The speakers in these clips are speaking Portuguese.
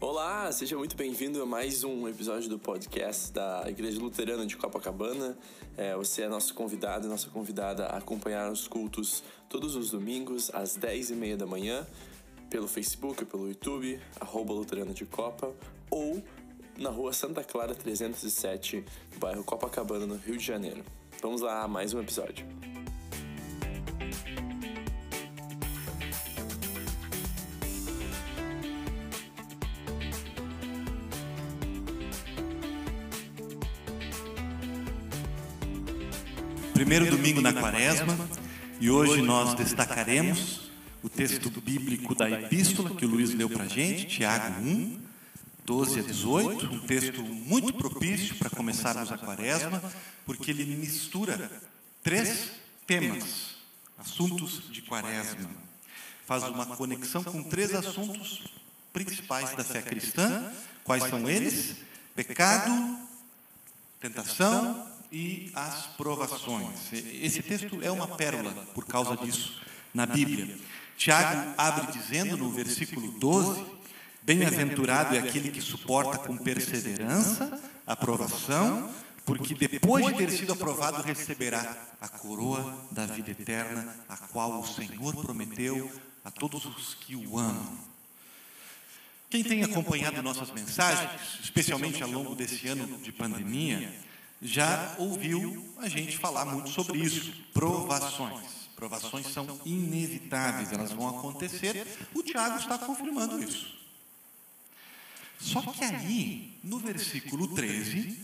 Olá, seja muito bem-vindo a mais um episódio do podcast da Igreja Luterana de Copacabana. É, você é nosso convidado e nossa convidada a acompanhar os cultos todos os domingos às 10h30 da manhã pelo Facebook, pelo YouTube, arroba Luterana de Copa, ou na rua Santa Clara 307, no bairro Copacabana, no Rio de Janeiro. Vamos lá mais um episódio. Primeiro domingo na quaresma, e hoje nós destacaremos o texto bíblico da epístola que o Luiz leu para a gente, Tiago 1, 12 a 18, um texto muito propício para começarmos a quaresma, porque ele mistura três temas, assuntos de quaresma. Faz uma conexão com três assuntos principais da fé cristã. Quais são eles? Pecado, tentação e as provações. Esse texto é uma pérola por causa disso na Bíblia. Tiago abre dizendo no versículo 12: Bem-aventurado é aquele que suporta com perseverança a provação, porque depois de ter sido aprovado receberá a coroa da vida eterna, a qual o Senhor prometeu a todos os que o amam. Quem tem acompanhado nossas mensagens, especialmente ao longo desse ano de pandemia, já ouviu a gente falar muito sobre isso. Provações. Provações são inevitáveis, elas vão acontecer. O Tiago está confirmando isso. Só que aí, no versículo 13,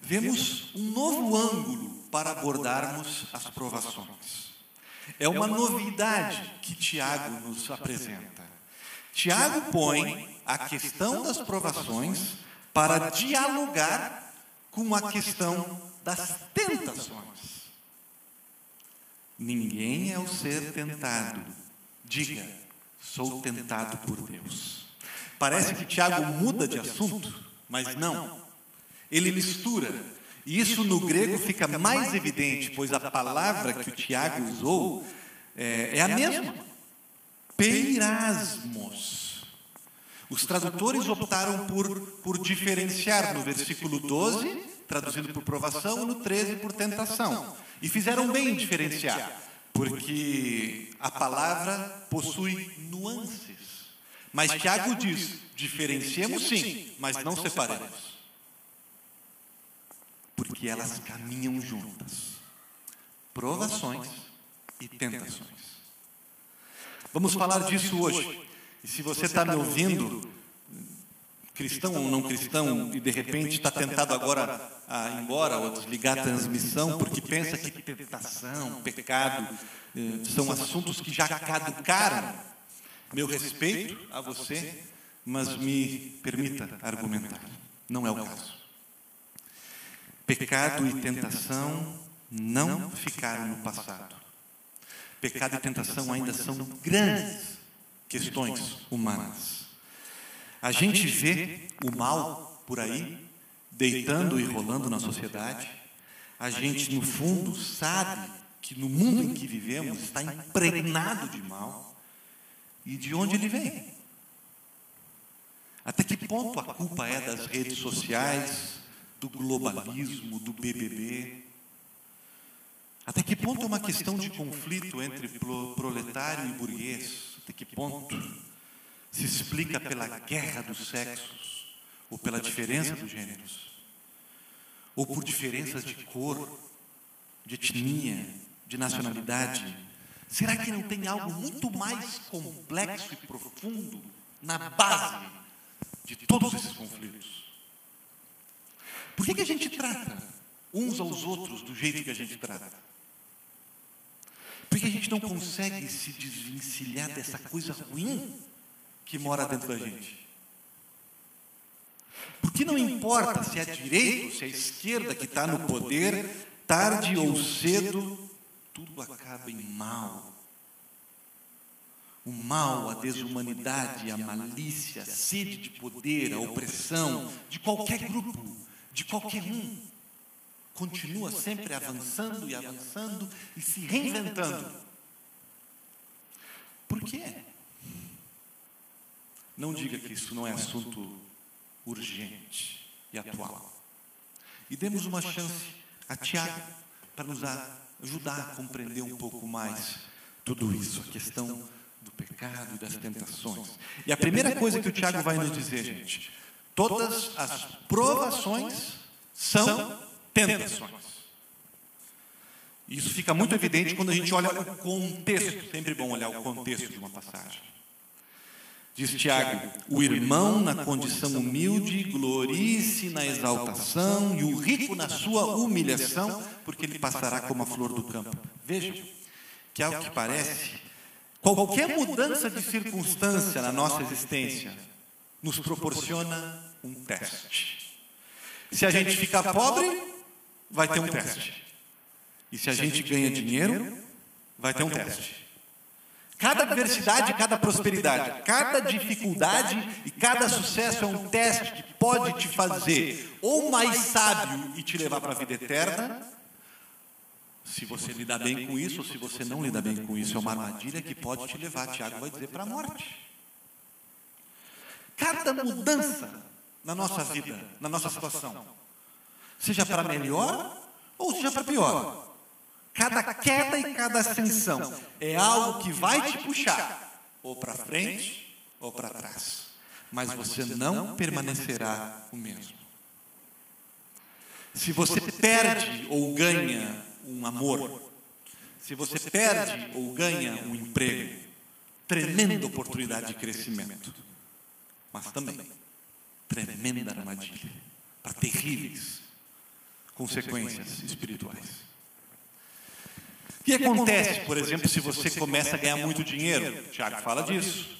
vemos um novo ângulo para abordarmos as provações. É uma novidade que Tiago nos apresenta. Tiago põe a questão das provações para dialogar com a questão das tentações. Ninguém é o ser tentado. Diga, sou tentado por Deus. Parece que Tiago muda de assunto, mas não. Ele mistura. E isso no grego fica mais evidente, pois a palavra que o Tiago usou é, é a mesma. Peirasmos. Os tradutores optaram por, por diferenciar no versículo 12, traduzido por provação, e no 13 por tentação. E fizeram bem em diferenciar, porque a palavra possui nuances. Mas Tiago diz: diferenciemos sim, mas não separemos. Porque elas caminham juntas. Provações e tentações. Vamos falar disso hoje. E se você está me ouvindo, cristão ou não cristão, e de repente está tentado agora a ir embora ou desligar a transmissão, porque pensa que tentação, pecado, eh, são assuntos que já caducaram. Meu respeito a você, mas me permita argumentar. Não é o caso. Pecado e tentação não ficaram no passado. Pecado e tentação ainda são grandes questões humanas. A gente vê o mal por aí, deitando e rolando na sociedade. A gente, no fundo, sabe que no mundo em que vivemos está impregnado de mal. E de onde ele vem? Até que ponto a culpa é das redes sociais, do globalismo, do BBB? Até que ponto é uma questão de conflito entre proletário e burguês? Até que ponto se explica pela guerra dos sexos, ou pela diferença dos gêneros, ou por diferenças de cor, de etnia, de nacionalidade? Será que não tem algo muito mais complexo e profundo na base de todos esses conflitos? Por que, que a gente trata uns aos outros do jeito que a gente trata? Por que a gente não consegue se desvencilhar dessa coisa ruim que mora dentro da gente? Porque não importa se é a direita se é a esquerda que está no poder, tarde ou cedo, tudo acaba em mal. O mal, a desumanidade, a malícia, a sede de poder, a opressão de qualquer grupo, de qualquer um continua sempre avançando e avançando e se reinventando. Por quê? Não diga que isso não é assunto urgente e atual. E demos uma chance a Tiago para nos ajudar a compreender um pouco mais tudo isso, a questão do pecado e das tentações. E a primeira coisa que o Tiago vai nos dizer, gente, todas as provações são tentações. Isso fica muito evidente quando a gente olha o contexto, sempre bom olhar o contexto de uma passagem. Diz Tiago: o irmão na condição humilde glorie-se na exaltação e o rico na sua humilhação, porque ele passará como a flor do campo. Vejam que, ao que parece, qualquer mudança de circunstância na nossa existência nos proporciona um teste. Se a gente ficar pobre, vai ter um teste. E se a gente ganha dinheiro, vai ter um teste. Cada adversidade, cada prosperidade, cada dificuldade e cada sucesso é um teste que pode te fazer ou mais sábio e te levar para a vida eterna, se você lidar bem com isso, ou se você não lidar bem com isso, é uma armadilha que pode te levar, Tiago vai dizer, para a morte. Cada mudança na nossa vida, na nossa situação, seja para melhor ou seja para pior, Cada queda e cada ascensão é algo que vai te puxar ou para frente ou para trás. Mas você não permanecerá o mesmo. Se você perde ou ganha um amor, se você perde ou ganha um emprego, tremenda oportunidade de crescimento, mas também tremenda armadilha para terríveis consequências espirituais. O que acontece, por exemplo, se você começa a ganhar muito dinheiro? Tiago fala disso.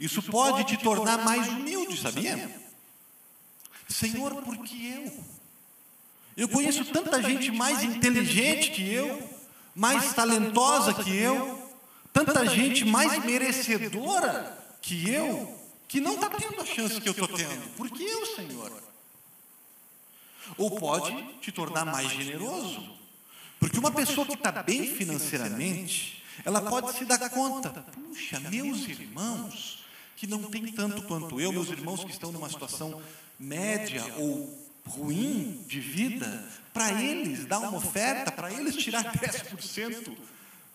Isso pode te tornar mais humilde, sabia? Senhor, por que eu? Eu conheço tanta gente mais inteligente que eu, mais talentosa que eu, tanta gente mais merecedora que eu, que não está tendo a chance que eu estou tendo. Por que eu, Senhor? Ou pode te tornar mais generoso. Porque uma pessoa que está bem financeiramente, ela pode se dar conta, puxa, meus irmãos, que não têm tanto quanto eu, meus irmãos que estão numa situação média ou ruim de vida, para eles dar uma oferta, para eles tirar 10%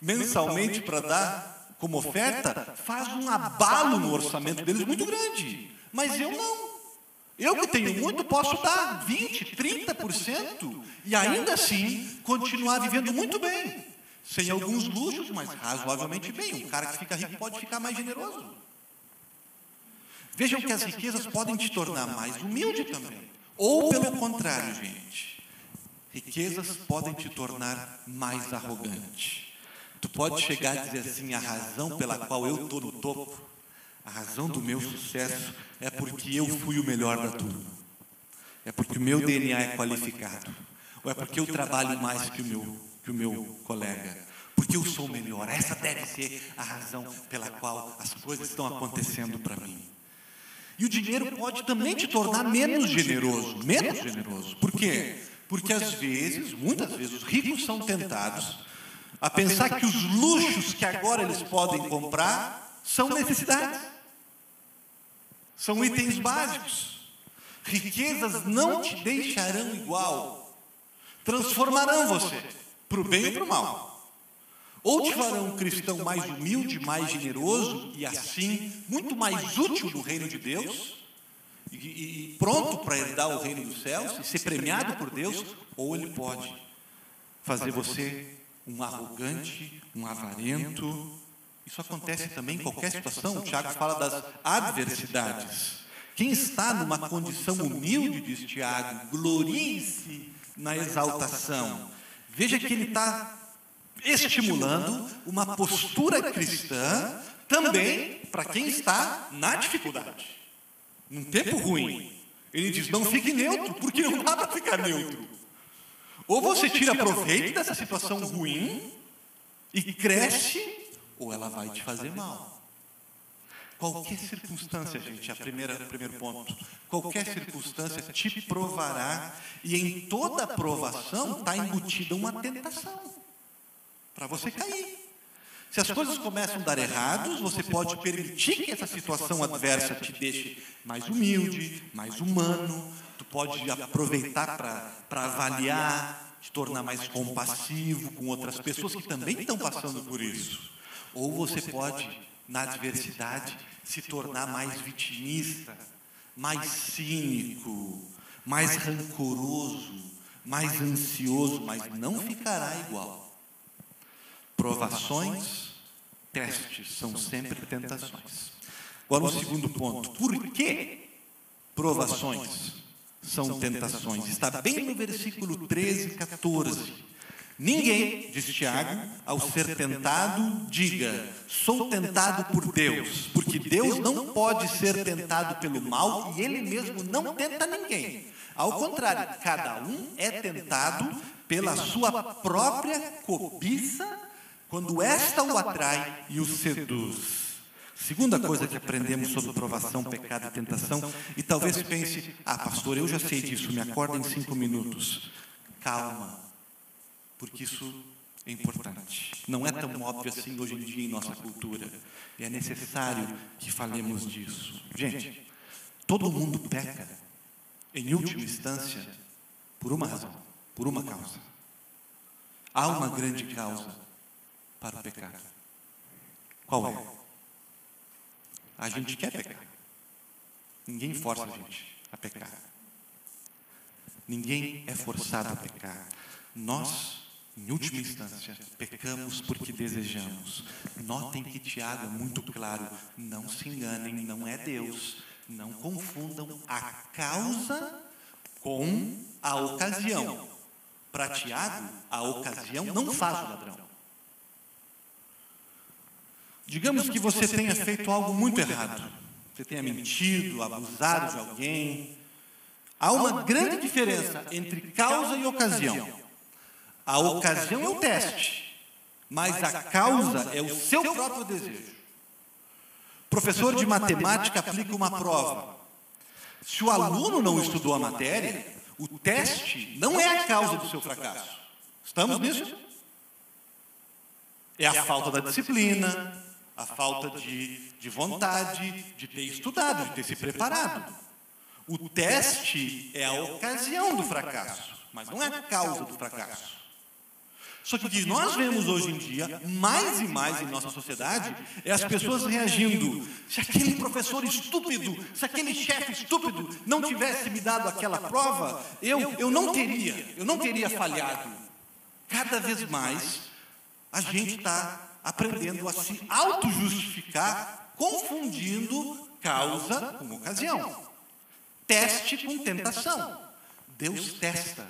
mensalmente para dar como oferta, faz um abalo no orçamento deles muito grande. Mas eu não. Eu que tenho muito posso dar 20, 30% e ainda assim continuar vivendo muito bem. Sem alguns luxos, mas razoavelmente bem. Um cara que fica rico pode ficar mais generoso. Vejam que as riquezas podem te tornar mais humilde também. Ou pelo contrário, gente. Riquezas podem te tornar mais arrogante. Tu pode chegar a dizer assim: a razão pela qual eu estou no topo a razão do meu sucesso é porque eu fui o melhor da turma. É porque o meu DNA é qualificado. Ou é porque eu trabalho mais que o meu, que o meu colega. Porque eu sou melhor. Essa deve ser a razão pela qual as coisas estão acontecendo para mim. E o dinheiro pode também te tornar menos generoso. Menos generoso. Por quê? Porque às vezes, muitas vezes, os ricos são tentados a pensar que os luxos que agora eles podem comprar são necessidades. São itens básicos. Riquezas não te deixarão igual. Transformarão você para o bem e para o mal. Ou te farão um cristão mais humilde, mais generoso e assim muito mais útil no reino de Deus e, e pronto para herdar o reino dos céus e ser premiado por Deus, ou ele pode fazer você um arrogante, um avarento, isso acontece também em qualquer situação. O Tiago fala das adversidades. Quem está numa condição humilde, diz Tiago, glorie-se na exaltação. Veja que ele está estimulando uma postura cristã também para quem está na dificuldade, num tempo ruim. Ele diz: não fique neutro, porque não dá para ficar neutro. Ou você tira proveito dessa situação ruim e cresce ou ela vai te fazer mal. Qualquer circunstância, gente, a primeira, primeiro ponto, qualquer circunstância te provará, e em toda provação está embutida uma tentação para você cair. Se as coisas começam a dar errados, você pode permitir que essa situação adversa te deixe mais humilde, mais humano. Tu pode aproveitar para avaliar, te tornar mais compassivo com outras pessoas que também estão passando por isso. Ou você pode, na adversidade, se tornar mais vitimista, mais cínico, mais rancoroso, mais ansioso, mas não ficará igual. Provações, testes são sempre tentações. Agora, o segundo ponto: por que provações são tentações? Está bem no versículo 13 e 14. Ninguém, diz Tiago, ao ser tentado, diga: sou tentado por Deus, porque Deus não pode ser tentado pelo mal e Ele mesmo não tenta ninguém. Ao contrário, cada um é tentado pela sua própria cobiça quando esta o atrai e o seduz. Segunda coisa que aprendemos sobre provação, pecado e tentação, e talvez pense, ah, pastor, eu já sei disso, me acorda em cinco minutos. Calma, porque isso é importante. Não é tão óbvio assim hoje em dia em nossa cultura. E é necessário que falemos disso. Gente, todo mundo peca, em última instância, por uma razão, por uma causa. Há uma grande causa para o pecado. Qual é? A gente quer pecar. Ninguém força a gente a pecar. Ninguém é forçado a pecar. Nós, em última instância, pecamos porque desejamos. Notem que Tiago é muito claro: não se enganem, não é Deus. Não confundam a causa com a ocasião. Para Tiago, a ocasião não faz o ladrão. Digamos que você tenha feito algo muito errado. Você tenha mentido, abusado de alguém. Há uma grande diferença entre causa e ocasião. A ocasião é o teste, mas a causa é o seu próprio desejo. Professor de matemática aplica uma prova. Se o aluno não estudou a matéria, o teste não é a causa do seu fracasso. Estamos nisso? É a falta da disciplina, a falta de, de vontade, de ter estudado, de ter se preparado. O teste é a ocasião do fracasso, mas não é a causa do fracasso. Só que o que nós vemos hoje em dia, mais e mais em nossa sociedade, é as pessoas reagindo. Se aquele professor estúpido, se aquele chefe estúpido não tivesse me dado aquela prova, eu, eu não teria, eu não teria falhado. Cada vez mais, a gente está aprendendo a se auto-justificar, confundindo causa com ocasião. Teste com tentação. Deus testa,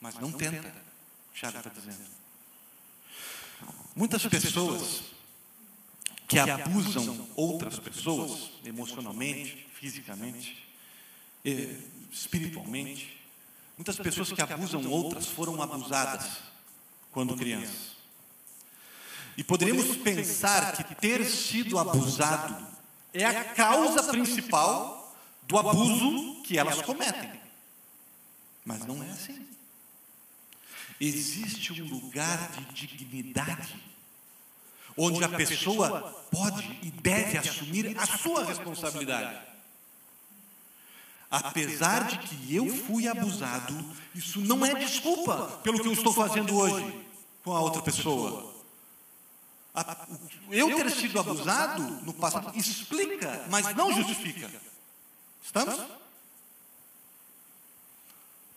mas não tenta. Tiago está dizendo. Muitas pessoas que abusam outras pessoas, emocionalmente, fisicamente, espiritualmente, muitas pessoas que abusam outras foram abusadas quando crianças. E poderíamos pensar que ter sido abusado é a causa principal do abuso que elas cometem. Mas não é assim. Existe um lugar de dignidade onde a pessoa pode e deve assumir a sua responsabilidade. Apesar de que eu fui abusado, isso não é desculpa pelo que eu estou fazendo hoje com a outra pessoa eu ter sido abusado no passado explica, mas não justifica. Estamos?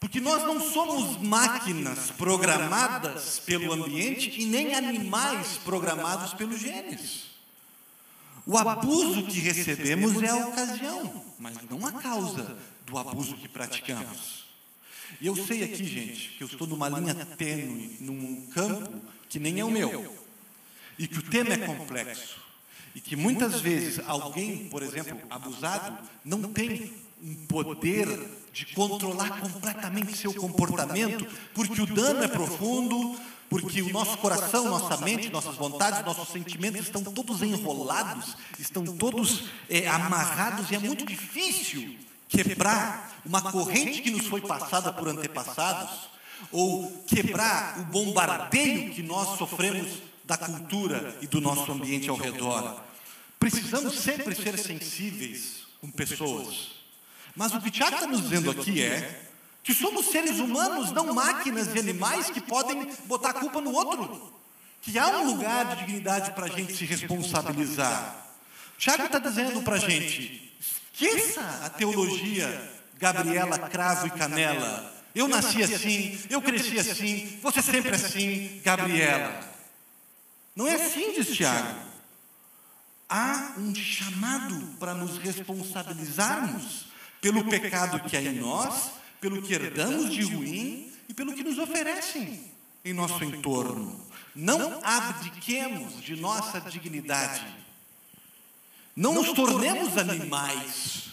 Porque nós não somos máquinas programadas pelo ambiente e nem animais programados pelos genes. O abuso que recebemos é a ocasião, mas não a causa do abuso que praticamos. E eu sei aqui, gente, que eu estou numa linha tênue, num campo que nem é o meu e que o tema é complexo e que muitas vezes alguém, por exemplo, abusado, não tem um poder de controlar completamente seu comportamento, porque o dano é profundo, porque o nosso coração, nossa mente, nossas vontades, nossos sentimentos estão todos enrolados, estão todos é, amarrados e é muito difícil quebrar uma corrente que nos foi passada por antepassados ou quebrar o bombardeio que nós sofremos da cultura e do nosso ambiente ao redor. Precisamos sempre ser sensíveis com pessoas. Mas o Tiago está nos dizendo aqui é que somos seres humanos, não máquinas e animais que podem botar a culpa no outro. Que há um lugar de dignidade para a gente se responsabilizar. Tiago está dizendo para a gente: esqueça a teologia Gabriela Cravo e Canela. Eu nasci assim, eu cresci assim, você sempre assim, Gabriela. Não é assim, diz Tiago. Há um chamado para nos responsabilizarmos pelo pecado que há em nós, pelo que herdamos de ruim e pelo que nos oferecem em nosso entorno. Não abdiquemos de nossa dignidade. Não nos tornemos animais.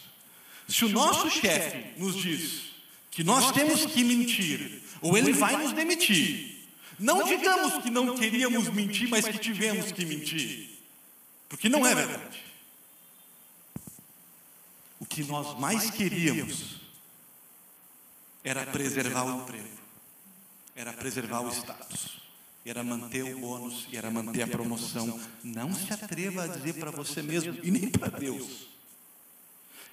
Se o nosso chefe nos diz que nós temos que mentir, ou ele vai nos demitir, não digamos que não queríamos mentir, mas que tivemos que mentir. Porque não é verdade. O que nós mais queríamos era preservar o emprego, era preservar o status, era manter o bônus era manter a promoção. Não se atreva a dizer para você mesmo e nem para Deus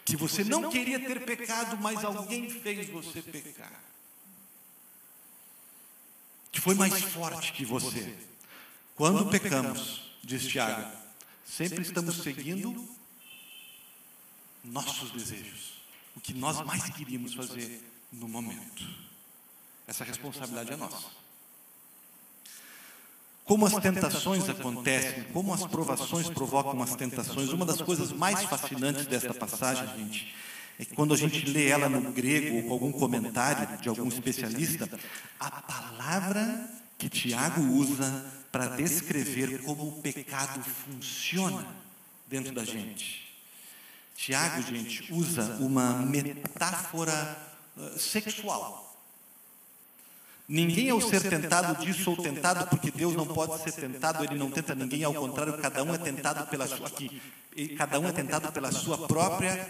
que você não queria ter pecado, mas alguém fez você pecar. Que foi mais forte que você. Quando pecamos, diz Tiago, sempre estamos seguindo nossos desejos, o que nós mais queríamos fazer no momento. Essa responsabilidade é nossa como as tentações acontecem, como as provações provocam as tentações. Uma das coisas mais fascinantes desta passagem, gente, é que quando a gente lê ela no grego ou com algum comentário de algum especialista, a palavra que Tiago usa para descrever como o pecado funciona dentro da gente. Tiago, gente, usa uma metáfora uh, sexual. Ninguém ao ser tentado disso ou tentado, porque Deus não pode ser tentado, ele não tenta ninguém, ao contrário, cada um é tentado pela sua aqui, cada um é tentado pela sua própria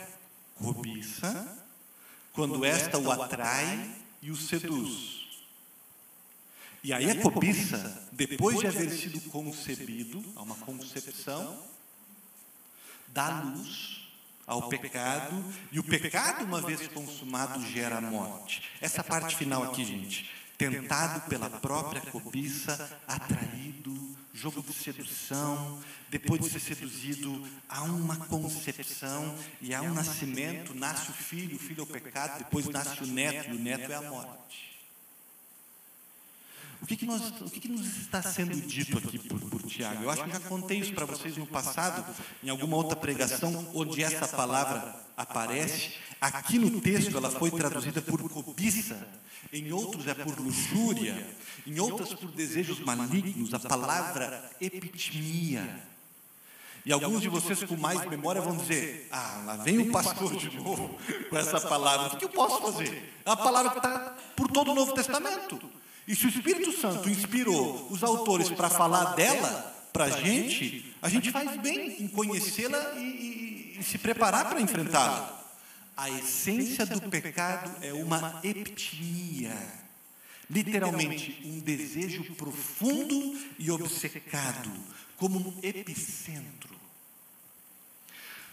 cobiça, quando esta o atrai e o seduz. E aí a cobiça, depois de haver sido concebido, há uma concepção, dá luz ao pecado, e o pecado, uma vez consumado, gera morte. Essa parte final aqui, gente, tentado pela própria cobiça, atraído, jogo de sedução, depois de ser seduzido, há uma concepção e há um nascimento, nasce o filho, o filho é o pecado, depois nasce o neto, e o neto é a morte. O que, que, nós, o que, que nos está sendo dito aqui por, por Tiago? Eu acho que já contei isso para vocês no passado, em alguma outra pregação, onde essa palavra aparece. Aqui no texto ela foi traduzida por cobiça, em outros é por luxúria, em outras por desejos malignos, a palavra epitimia. E alguns de vocês com mais memória vão dizer: Ah, lá vem o pastor de novo com essa palavra. O que eu posso fazer? É a palavra que está por todo o Novo Testamento. E se o Espírito Santo inspirou os autores para falar dela para a gente, a gente faz bem em conhecê-la e, e, e se preparar para enfrentá-la. A essência do pecado é uma eptimia, literalmente um desejo profundo e obcecado, como um epicentro.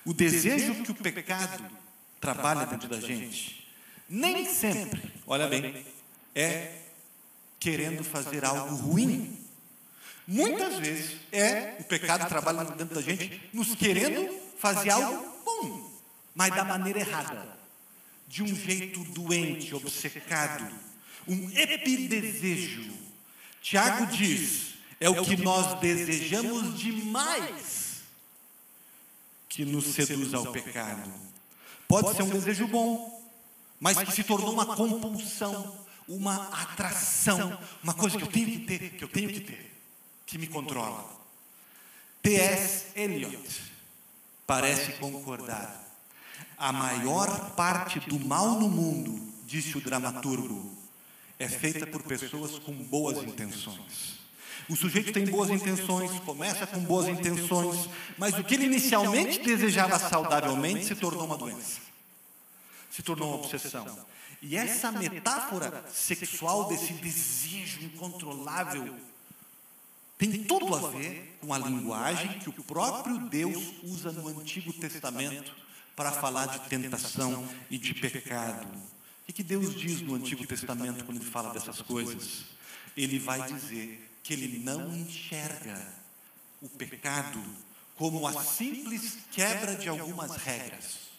O desejo que o pecado trabalha dentro da gente, nem sempre, olha bem, é querendo fazer algo ruim. Muitas vezes é o pecado trabalhando dentro da gente, nos querendo fazer algo bom, mas da maneira errada, de um jeito doente, obcecado, um epidesejo. Tiago diz: é o que nós desejamos demais que nos seduz ao pecado. Pode ser um desejo bom, mas que se tornou uma compulsão uma atração, uma coisa que eu tenho que ter, que eu tenho que ter, que me controla. T.S. Eliot parece concordar. A maior parte do mal no mundo, disse o dramaturgo, é feita por pessoas com boas intenções. O sujeito tem boas intenções, começa com boas intenções, mas o que ele inicialmente desejava saudavelmente se tornou uma doença, se tornou uma obsessão. E essa metáfora sexual desse desejo incontrolável tem tudo a ver com a linguagem que o próprio Deus usa no Antigo Testamento para falar de tentação e de pecado. O que Deus diz no Antigo Testamento quando ele fala dessas coisas? Ele vai dizer que ele não enxerga o pecado como a simples quebra de algumas regras.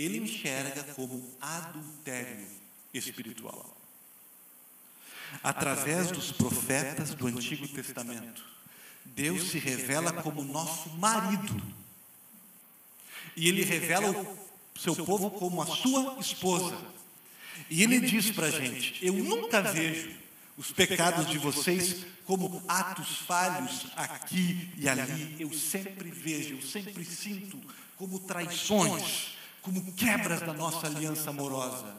Ele enxerga como adultério espiritual. Através dos profetas do Antigo Testamento, Deus se revela como nosso marido. E ele revela o seu povo como a sua esposa. E ele diz para a gente: Eu nunca vejo os pecados de vocês como atos falhos aqui e ali. Eu sempre vejo, eu sempre sinto como traições, como quebras da nossa aliança amorosa.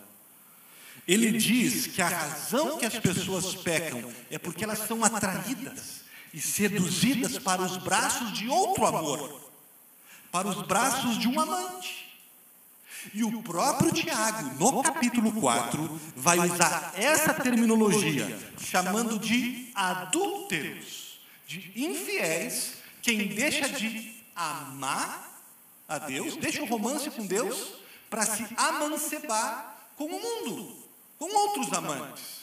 Ele diz que a razão que as pessoas pecam é porque elas são atraídas e seduzidas para os braços de outro amor, para os braços de um amante. E o próprio Tiago, no capítulo 4, vai usar essa terminologia, chamando de adúlteros, de infiéis, quem deixa de amar a Deus, deixa o romance com Deus, para se amancebar com o mundo, com outros amantes.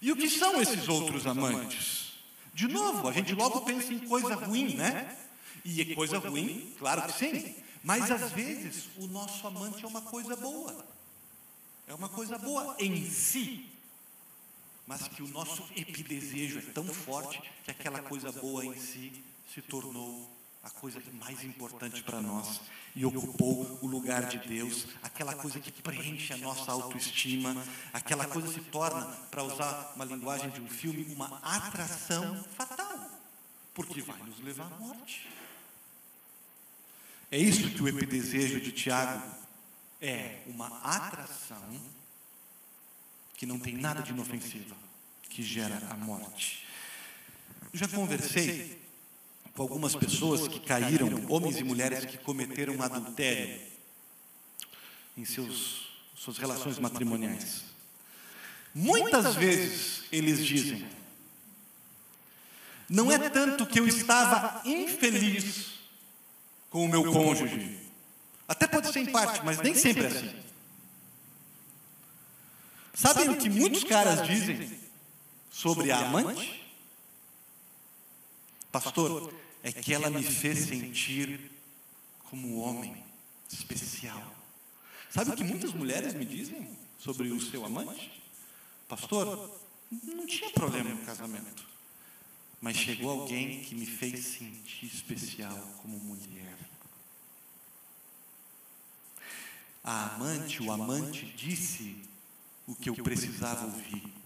E o que são esses outros amantes? De novo, a gente logo pensa em coisa ruim, né? E é coisa ruim, claro que sim. Mas às vezes o nosso amante é uma coisa boa. É uma coisa boa em si. Mas que o nosso epidesejo é tão forte que aquela coisa boa em si se tornou a coisa mais importante para nós e ocupou o lugar de Deus, aquela coisa que preenche a nossa autoestima, aquela coisa se torna, para usar uma linguagem de um filme, uma atração fatal, porque vai nos levar à morte. É isso que o epidesejo de Tiago é uma atração que não tem nada de inofensiva, que gera a morte. Já conversei com algumas pessoas que caíram, homens e mulheres que cometeram adultério em seus, suas relações matrimoniais. Muitas vezes eles dizem: não é tanto que eu estava infeliz com o meu cônjuge. Até pode ser em parte, mas nem sempre é assim. Sabem o que muitos caras dizem sobre a amante? Pastor, é que ela me fez sentir como homem especial. Sabe o que muitas mulheres me dizem sobre o seu amante? Pastor, não tinha problema no casamento, mas chegou alguém que me fez sentir especial como mulher. A amante, o amante, disse o que eu precisava ouvir.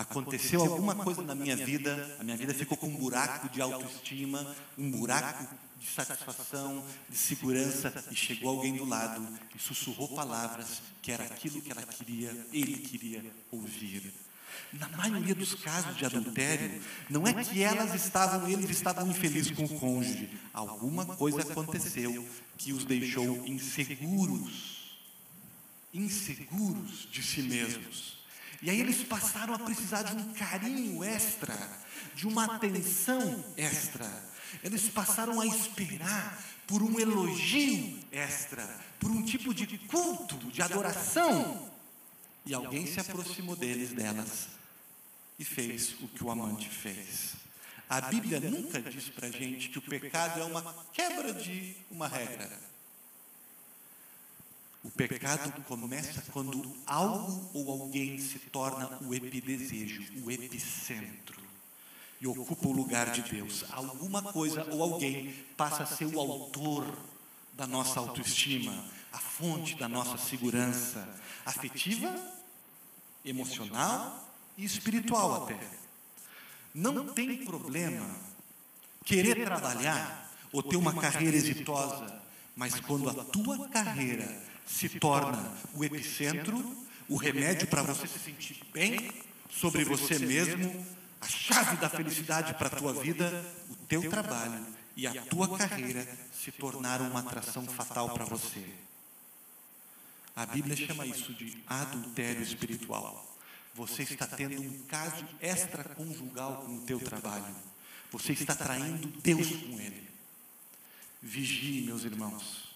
Aconteceu alguma coisa na minha vida, a minha vida ficou com um buraco de autoestima, um buraco de satisfação, de segurança, e chegou alguém do lado e sussurrou palavras que era aquilo que ela queria, ele queria ouvir. Na maioria dos casos de adultério, não é que elas estavam, eles estavam infelizes com o cônjuge. Alguma coisa aconteceu que os deixou inseguros, inseguros de si mesmos. E aí eles passaram a precisar de um carinho extra, de uma atenção extra. Eles passaram a esperar por um elogio extra, por um tipo de culto, de adoração. E alguém se aproximou deles, delas, e fez o que o amante fez. A Bíblia nunca diz para gente que o pecado é uma quebra de uma regra. O pecado começa quando algo ou alguém se torna o epidesejo, o epicentro, e ocupa o lugar de Deus. Alguma coisa ou alguém passa a ser o autor da nossa autoestima, a fonte da nossa segurança afetiva, emocional e espiritual até. Não tem problema querer trabalhar ou ter uma carreira exitosa, mas quando a tua carreira se torna o epicentro, o remédio para você se sentir bem sobre você mesmo, a chave da felicidade para a tua vida, o teu trabalho e a tua carreira se tornaram uma atração fatal para você. A Bíblia chama isso de adultério espiritual. você está tendo um caso extraconjugal com o teu trabalho. Você está traindo Deus com ele. Vigie, meus irmãos.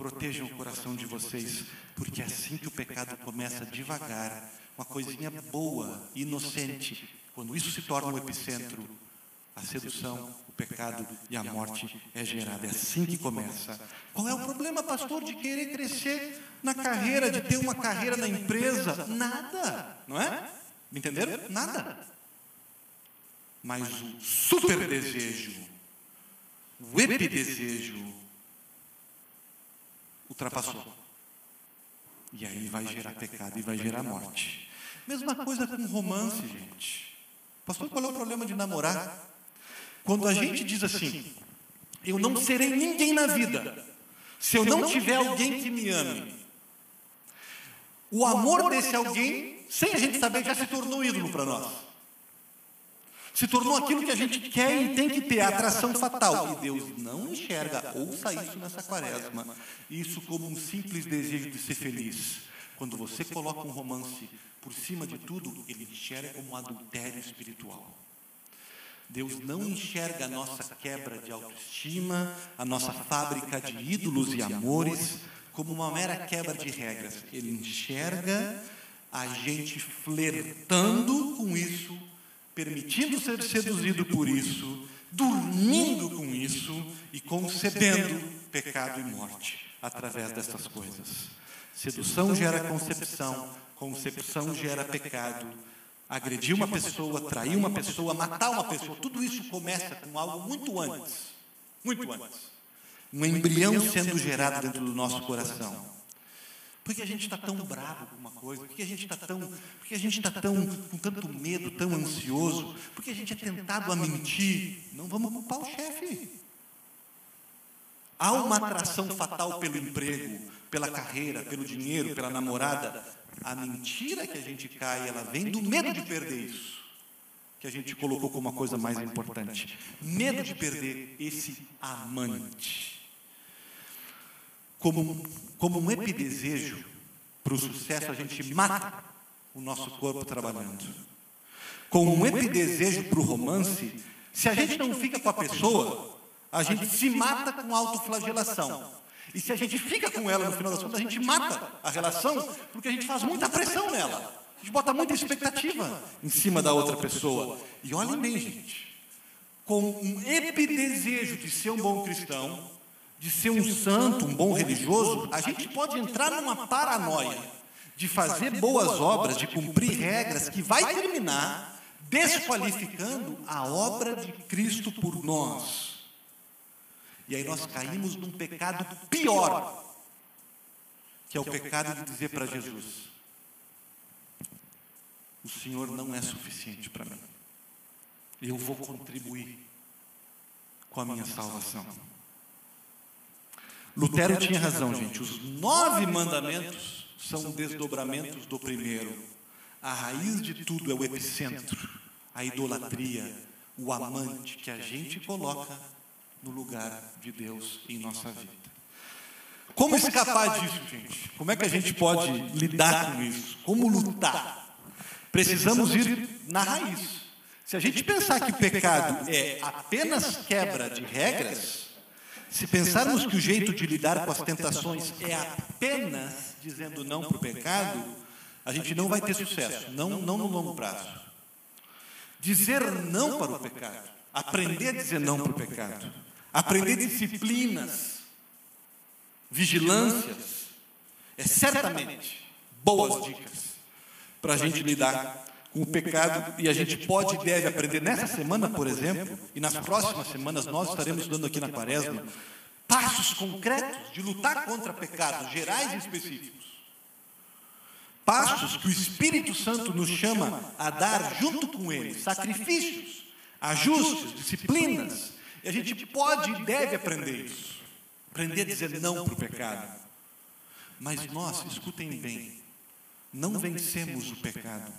Protejam o coração de vocês, porque é assim que o pecado começa devagar, uma coisinha boa, inocente. Quando isso se torna o um epicentro, a sedução, o pecado e a morte é gerada. É assim que começa. Qual é o problema, pastor, de querer crescer na carreira, de ter uma carreira na empresa? Nada, não é? Entenderam? Nada. Mas o super desejo, o epidesejo, ultrapassou. E aí vai gerar pecado e vai gerar morte. Mesma coisa com romance, gente. Pastor, qual é o problema de namorar? Quando a gente diz assim, eu não serei ninguém na vida se eu não tiver alguém que me ame. O amor desse alguém, sem a gente saber, já se tornou ídolo para nós. Se tornou aquilo que a gente quer e tem que ter, a atração fatal. E Deus não enxerga, ouça isso nessa quaresma, isso como um simples desejo de ser feliz. Quando você coloca um romance por cima de tudo, ele enxerga como um adultério espiritual. Deus não enxerga a nossa quebra de autoestima, a nossa fábrica de ídolos e amores, como uma mera quebra de regras. Ele enxerga a gente flertando com isso permitindo ser seduzido por isso, dormindo com isso e concebendo pecado e morte através dessas coisas. Sedução gera concepção, concepção gera pecado. Agredir uma pessoa, trair uma pessoa, matar uma pessoa, tudo isso começa com algo muito antes. Muito antes. Um embrião sendo gerado dentro do nosso coração. Por que a gente está tão bravo com uma coisa? Por que a gente está tão, por que a gente está tão com tanto medo, tão ansioso? Por que a gente é tentado a mentir? Não vamos culpar o chefe. Há uma atração fatal pelo emprego, pela carreira, pelo dinheiro, pela namorada. A mentira que a gente cai, ela vem do medo de perder isso, que a gente colocou como a coisa mais importante. Medo de perder esse amante como, como um epidesejo para o sucesso, a gente mata o nosso corpo trabalhando. Com um epidesejo para o romance, se a gente não fica com a pessoa, a gente se mata com autoflagelação. E se a gente fica com ela no final das contas, a gente mata a relação, porque a gente faz muita pressão nela. A gente bota muita expectativa em cima da outra pessoa. E olhem bem, gente. Com um epidesejo de ser um bom cristão, de ser um santo, um bom religioso, a gente pode entrar numa paranoia de fazer boas obras, de cumprir regras, que vai terminar desqualificando a obra de Cristo por nós. E aí nós caímos num pecado pior, que é o pecado de dizer para Jesus: O Senhor não é suficiente para mim, eu vou contribuir com a minha salvação. Lutero tinha razão, gente. Os nove mandamentos são desdobramentos do primeiro. A raiz de tudo é o epicentro, a idolatria, o amante que a gente coloca no lugar de Deus em nossa vida. Como escapar disso, gente? Como é que a gente pode lidar com isso? Como lutar? Precisamos ir na raiz. Se a gente pensar que o pecado é apenas quebra de regras, se pensarmos que o jeito de lidar com as tentações é apenas dizendo não para o pecado, a gente não vai ter sucesso, não, não no longo prazo. Dizer não para o pecado, aprender a dizer não para o pecado, aprender disciplinas, vigilâncias, é certamente boas dicas para a gente lidar o pecado e a gente pode e deve aprender nessa semana, por exemplo, e nas próximas semanas nós estaremos dando aqui na Quaresma passos concretos de lutar contra pecados gerais e específicos. Passos que o Espírito Santo nos chama a dar junto com ele, sacrifícios, ajustes, disciplinas. E a gente pode e deve aprender isso. Aprender a dizer não para o pecado. Mas nós, escutem bem, não vencemos o pecado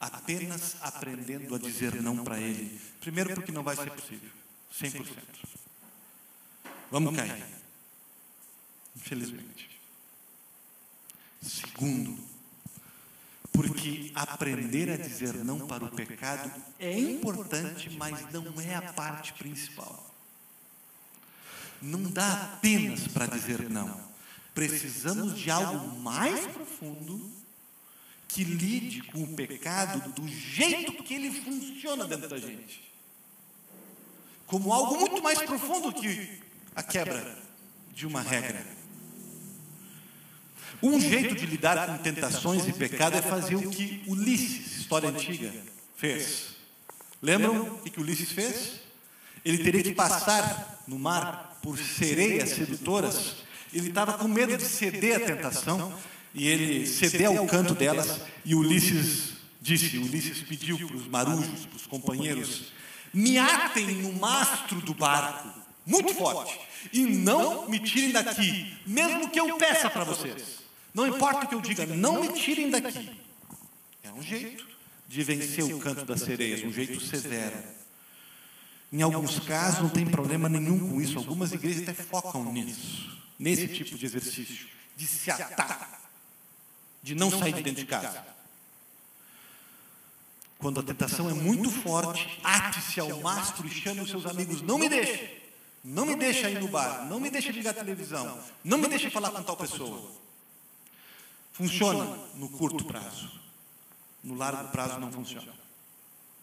apenas aprendendo a dizer não para Ele. Primeiro, porque não vai ser possível, 100%. Vamos cair. Infelizmente. Segundo, Porque aprender a dizer não para o pecado é importante, mas não é a parte principal. Não dá apenas para dizer não. Precisamos de algo mais profundo que lide com o pecado do jeito que ele funciona dentro da gente. Como algo muito mais profundo que a quebra de uma regra. Um jeito de lidar com tentações e pecado é fazer o que Ulisses, história antiga, fez. Lembram o que Ulisses fez? Ele teria que passar no mar por sereias sedutoras. Ele estava com medo de ceder à tentação e ele cedeu ao canto delas. E Ulisses disse: Ulisses pediu para os marujos, para os companheiros, me atem no mastro do barco, muito forte, e não me tirem daqui, mesmo que eu peça para vocês. Não importa o que eu diga, não me tirem daqui. É um jeito de vencer o canto das sereias, um jeito severo. Em alguns casos não tem problema nenhum com isso, algumas igrejas até focam nisso, nesse tipo de exercício, de se atar, de não sair de dentro de casa. Quando a tentação é muito forte, ate-se ao mastro e chame os seus amigos, não me deixe, não me deixe ir no bar, não me deixe ligar a televisão, não me deixe falar com tal pessoa. Funciona no curto prazo. No largo prazo não funciona.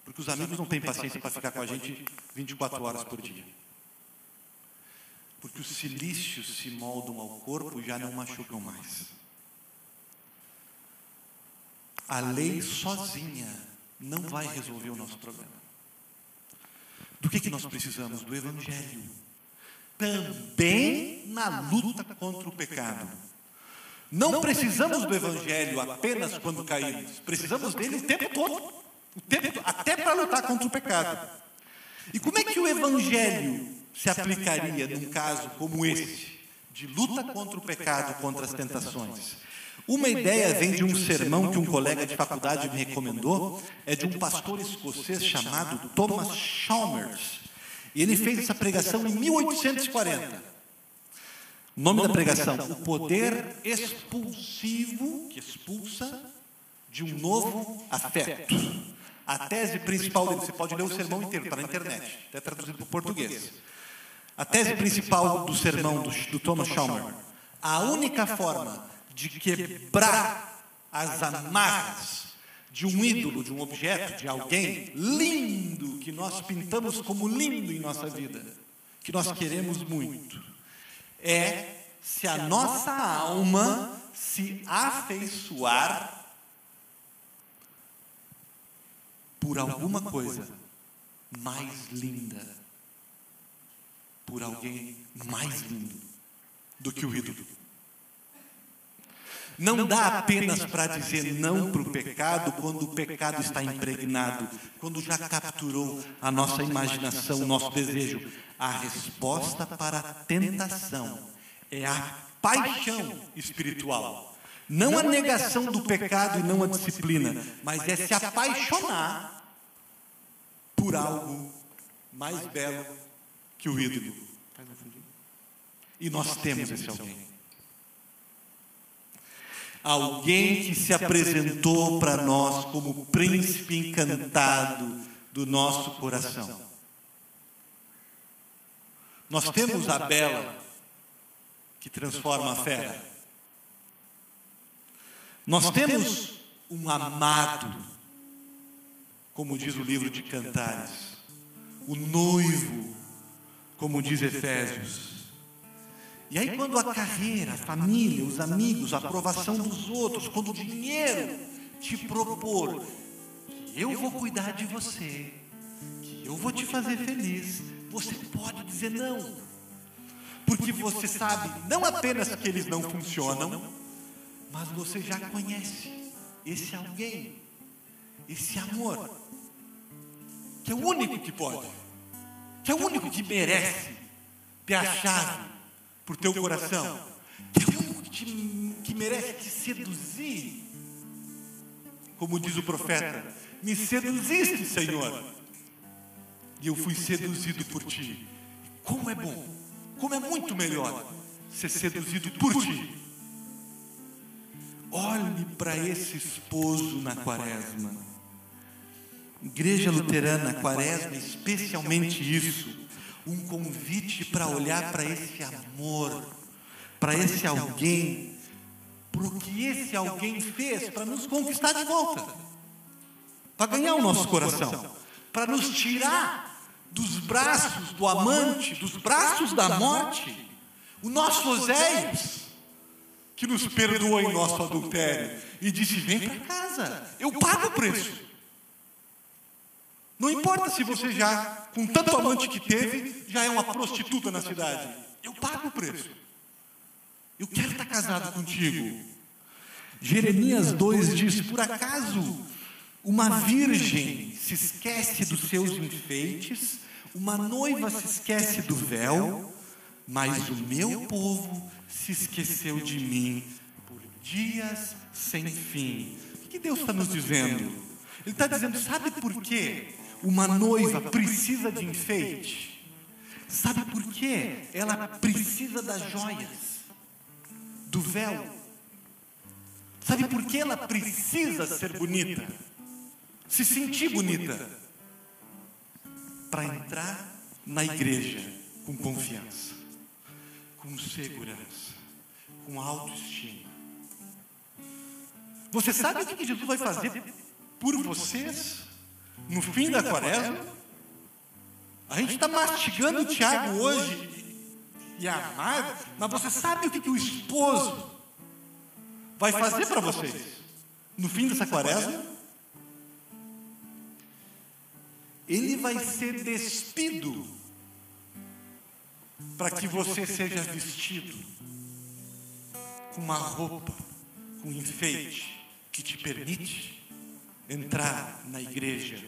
Porque os amigos não têm paciência para ficar com a gente 24 horas por dia. Porque os silícios se moldam ao corpo e já não machucam mais. A lei sozinha não vai resolver o nosso problema. Do que, que nós precisamos? Do Evangelho. Também na luta contra o pecado. Não precisamos do Evangelho apenas quando caímos, precisamos dele o tempo todo, o tempo, até para lutar contra o pecado. E como é que o Evangelho se aplicaria num caso como esse, de luta contra o pecado, contra as tentações? Uma ideia vem de um sermão que um colega de faculdade me recomendou, é de um pastor escocês chamado Thomas Chalmers. E ele fez essa pregação em 1840. Nome da pregação: O poder expulsivo que expulsa de um novo afeto. A tese principal dele, você pode ler o sermão inteiro, está na internet, até traduzido para o português. A tese principal do sermão do, do Thomas Chalmers: a única forma de quebrar as amarras de um ídolo, de um objeto, de alguém lindo que nós pintamos como lindo em nossa vida, que nós queremos muito é se a nossa alma se afeiçoar por alguma coisa mais linda, por alguém mais lindo do que o ídolo. Não dá apenas para dizer não para o pecado quando o pecado está impregnado, quando já capturou a nossa imaginação, o nosso desejo. A resposta para a tentação é a paixão espiritual. Não a negação do pecado e não a disciplina, mas é se apaixonar por algo mais belo que o ídolo. E nós temos esse alguém. Alguém que se apresentou para nós como príncipe encantado do nosso coração. Nós temos a bela que transforma a fera. Nós temos um amado, como diz o livro de Cantares, o noivo, como diz Efésios. E aí, quando a carreira, a família, os amigos, a aprovação dos outros, quando o dinheiro te propor que eu vou cuidar de você, que eu vou te fazer feliz, você pode dizer não. Porque você sabe não apenas que eles não funcionam, mas você já conhece esse alguém, esse amor, que é o único que pode, que é o único que merece ter a chave por teu coração, que é o que, que merece te seduzir. Como diz o profeta, me seduziste, Senhor, e eu fui seduzido por ti. Como é bom, como é muito melhor ser seduzido por ti. Olhe para esse esposo na quaresma. Igreja Luterana, quaresma, especialmente isso, um convite para olhar para esse amor, para esse alguém, para o que esse alguém fez para nos conquistar de volta, para ganhar o nosso coração, para nos tirar dos braços do amante, dos braços da morte, o nosso Oséias que nos perdoou em nosso adultério e disse: Vem para casa, eu pago o preço. Não importa se você já, com tanto amante que teve, já é uma prostituta na cidade, eu pago o preço. Eu quero estar casado contigo. Jeremias 2 diz: Por acaso uma virgem se esquece dos seus enfeites, uma noiva se esquece do véu, mas o meu povo se esqueceu de mim por dias sem fim. O que Deus está nos dizendo? Ele está dizendo: sabe por que uma noiva precisa de enfeite? Sabe por que ela precisa das joias, do véu? Sabe por que ela precisa ser bonita? Se sentir bonita? Para entrar na igreja com confiança com segurança, com autoestima. Você sabe o que Jesus vai fazer por vocês no fim da quaresma? A gente está mastigando o Tiago hoje e a Marta, mas você sabe o que, que o esposo vai fazer para vocês no fim dessa quaresma? Ele vai ser despido para que você seja vestido com uma roupa, com um enfeite que te permite entrar na igreja,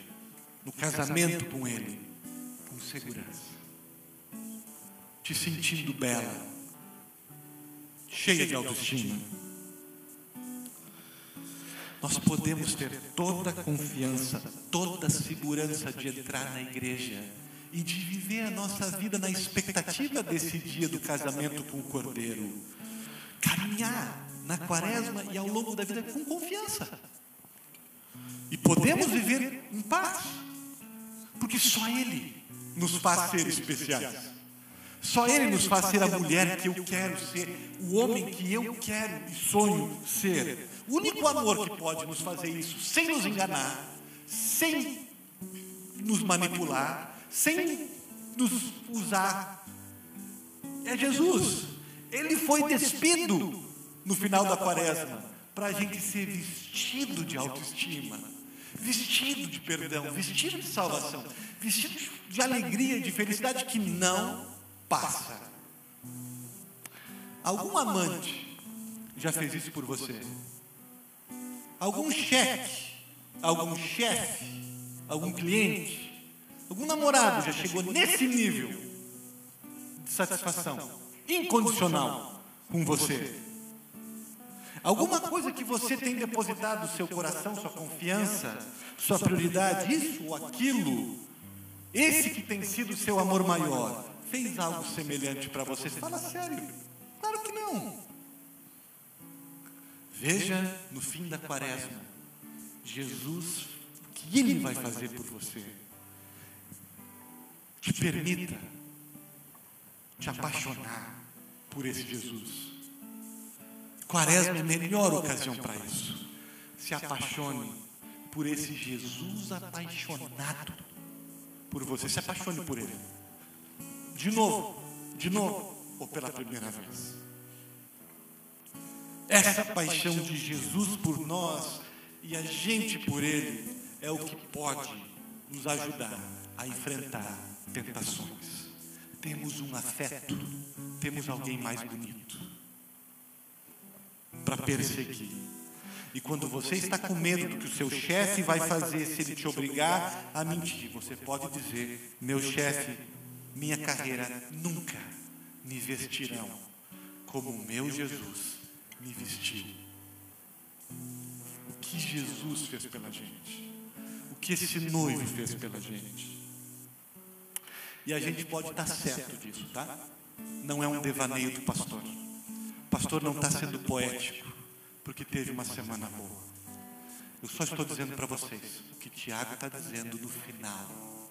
no casamento com Ele, com segurança, te sentindo bela, cheia de autoestima. Nós podemos ter toda a confiança, toda a segurança de entrar na igreja e de viver a nossa vida na expectativa desse dia do casamento com o Cordeiro. Caminhar na quaresma e ao longo da vida com confiança. E podemos viver em paz, porque só Ele nos faz ser especiais. Só Ele nos faz ser a mulher que eu quero ser, o homem que eu quero e sonho ser. O único amor que pode nos fazer isso sem nos enganar, sem nos manipular, sem nos usar. É Jesus. Ele foi despido no final da quaresma para a gente ser vestido de autoestima, vestido de perdão, vestido de salvação, vestido de alegria, de felicidade que não passa. Algum amante já fez isso por você? Algum chefe, algum chefe, algum cliente Algum namorado já chegou nesse nível de satisfação incondicional com você? Alguma coisa que você tem depositado seu coração, sua confiança, sua prioridade, isso ou aquilo, esse que tem sido o seu amor maior, fez algo semelhante para você? Fala sério. Claro que não. Veja no fim da quaresma, Jesus, o que Ele vai fazer por você te permita te apaixonar por esse Jesus. Quaresma é a melhor ocasião para isso. Se apaixone por esse Jesus apaixonado por você. Se apaixone por ele. De novo, de novo, ou pela primeira vez. Essa paixão de Jesus por nós e a gente por ele é o que pode nos ajudar a enfrentar tentações. Temos um afeto, temos alguém mais bonito para perseguir. E quando você está com medo do que o seu chefe vai fazer se ele te obrigar a mentir, você pode dizer: Meu chefe, minha carreira nunca me vestirão como o meu Jesus me vestiu. O que Jesus fez pela gente? O que esse noivo fez pela gente? E a gente pode estar certo disso, tá? Não é um devaneio do pastor. Pastor não está sendo poético. porque teve uma semana boa. Eu só estou dizendo para vocês o que Tiago está dizendo no final.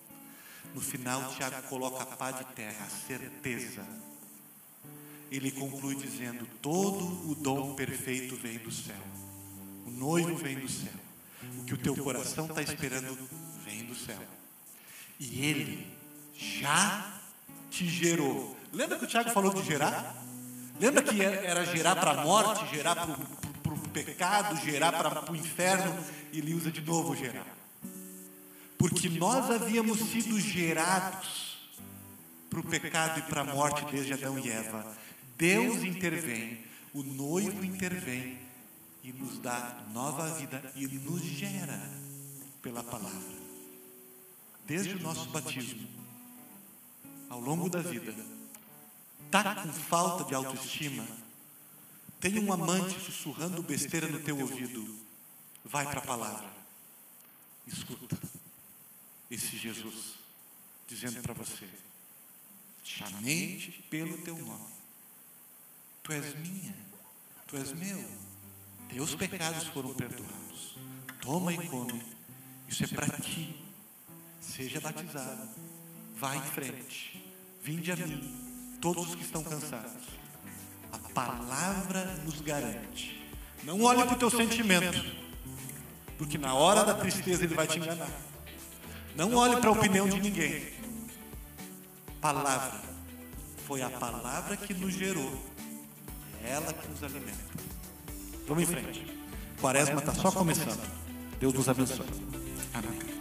No final, Tiago coloca a pá de terra, a certeza. Ele conclui dizendo: todo o dom perfeito vem do céu. O noivo vem do céu. O que o teu coração está esperando vem do céu. E ele já te gerou. Lembra que o Tiago falou de gerar? Lembra que era gerar para a morte, gerar para o pecado, gerar para o inferno? E ele usa de novo gerar. Porque nós havíamos sido gerados para o pecado e para a morte desde Adão e Eva. Deus intervém, o noivo intervém e nos dá nova vida e nos gera pela palavra. Desde o nosso batismo, ao longo da vida, está com falta de autoestima, tem um amante sussurrando besteira no teu ouvido, vai para a palavra, escuta esse Jesus dizendo para você: chamei-te pelo teu nome, tu és minha, tu és meu, teus pecados foram perdoados, toma e come, isso é para ti, seja batizado, vá em frente, vinde a mim todos os que estão cansados. A palavra nos garante. Não olhe para o teu sentimento, porque na hora da tristeza ele vai te enganar. Não olhe para a opinião de ninguém. Palavra. Foi a palavra que nos gerou. É ela que nos alimenta. Vamos em frente. Quaresma está só começando. Deus nos abençoe. Amém.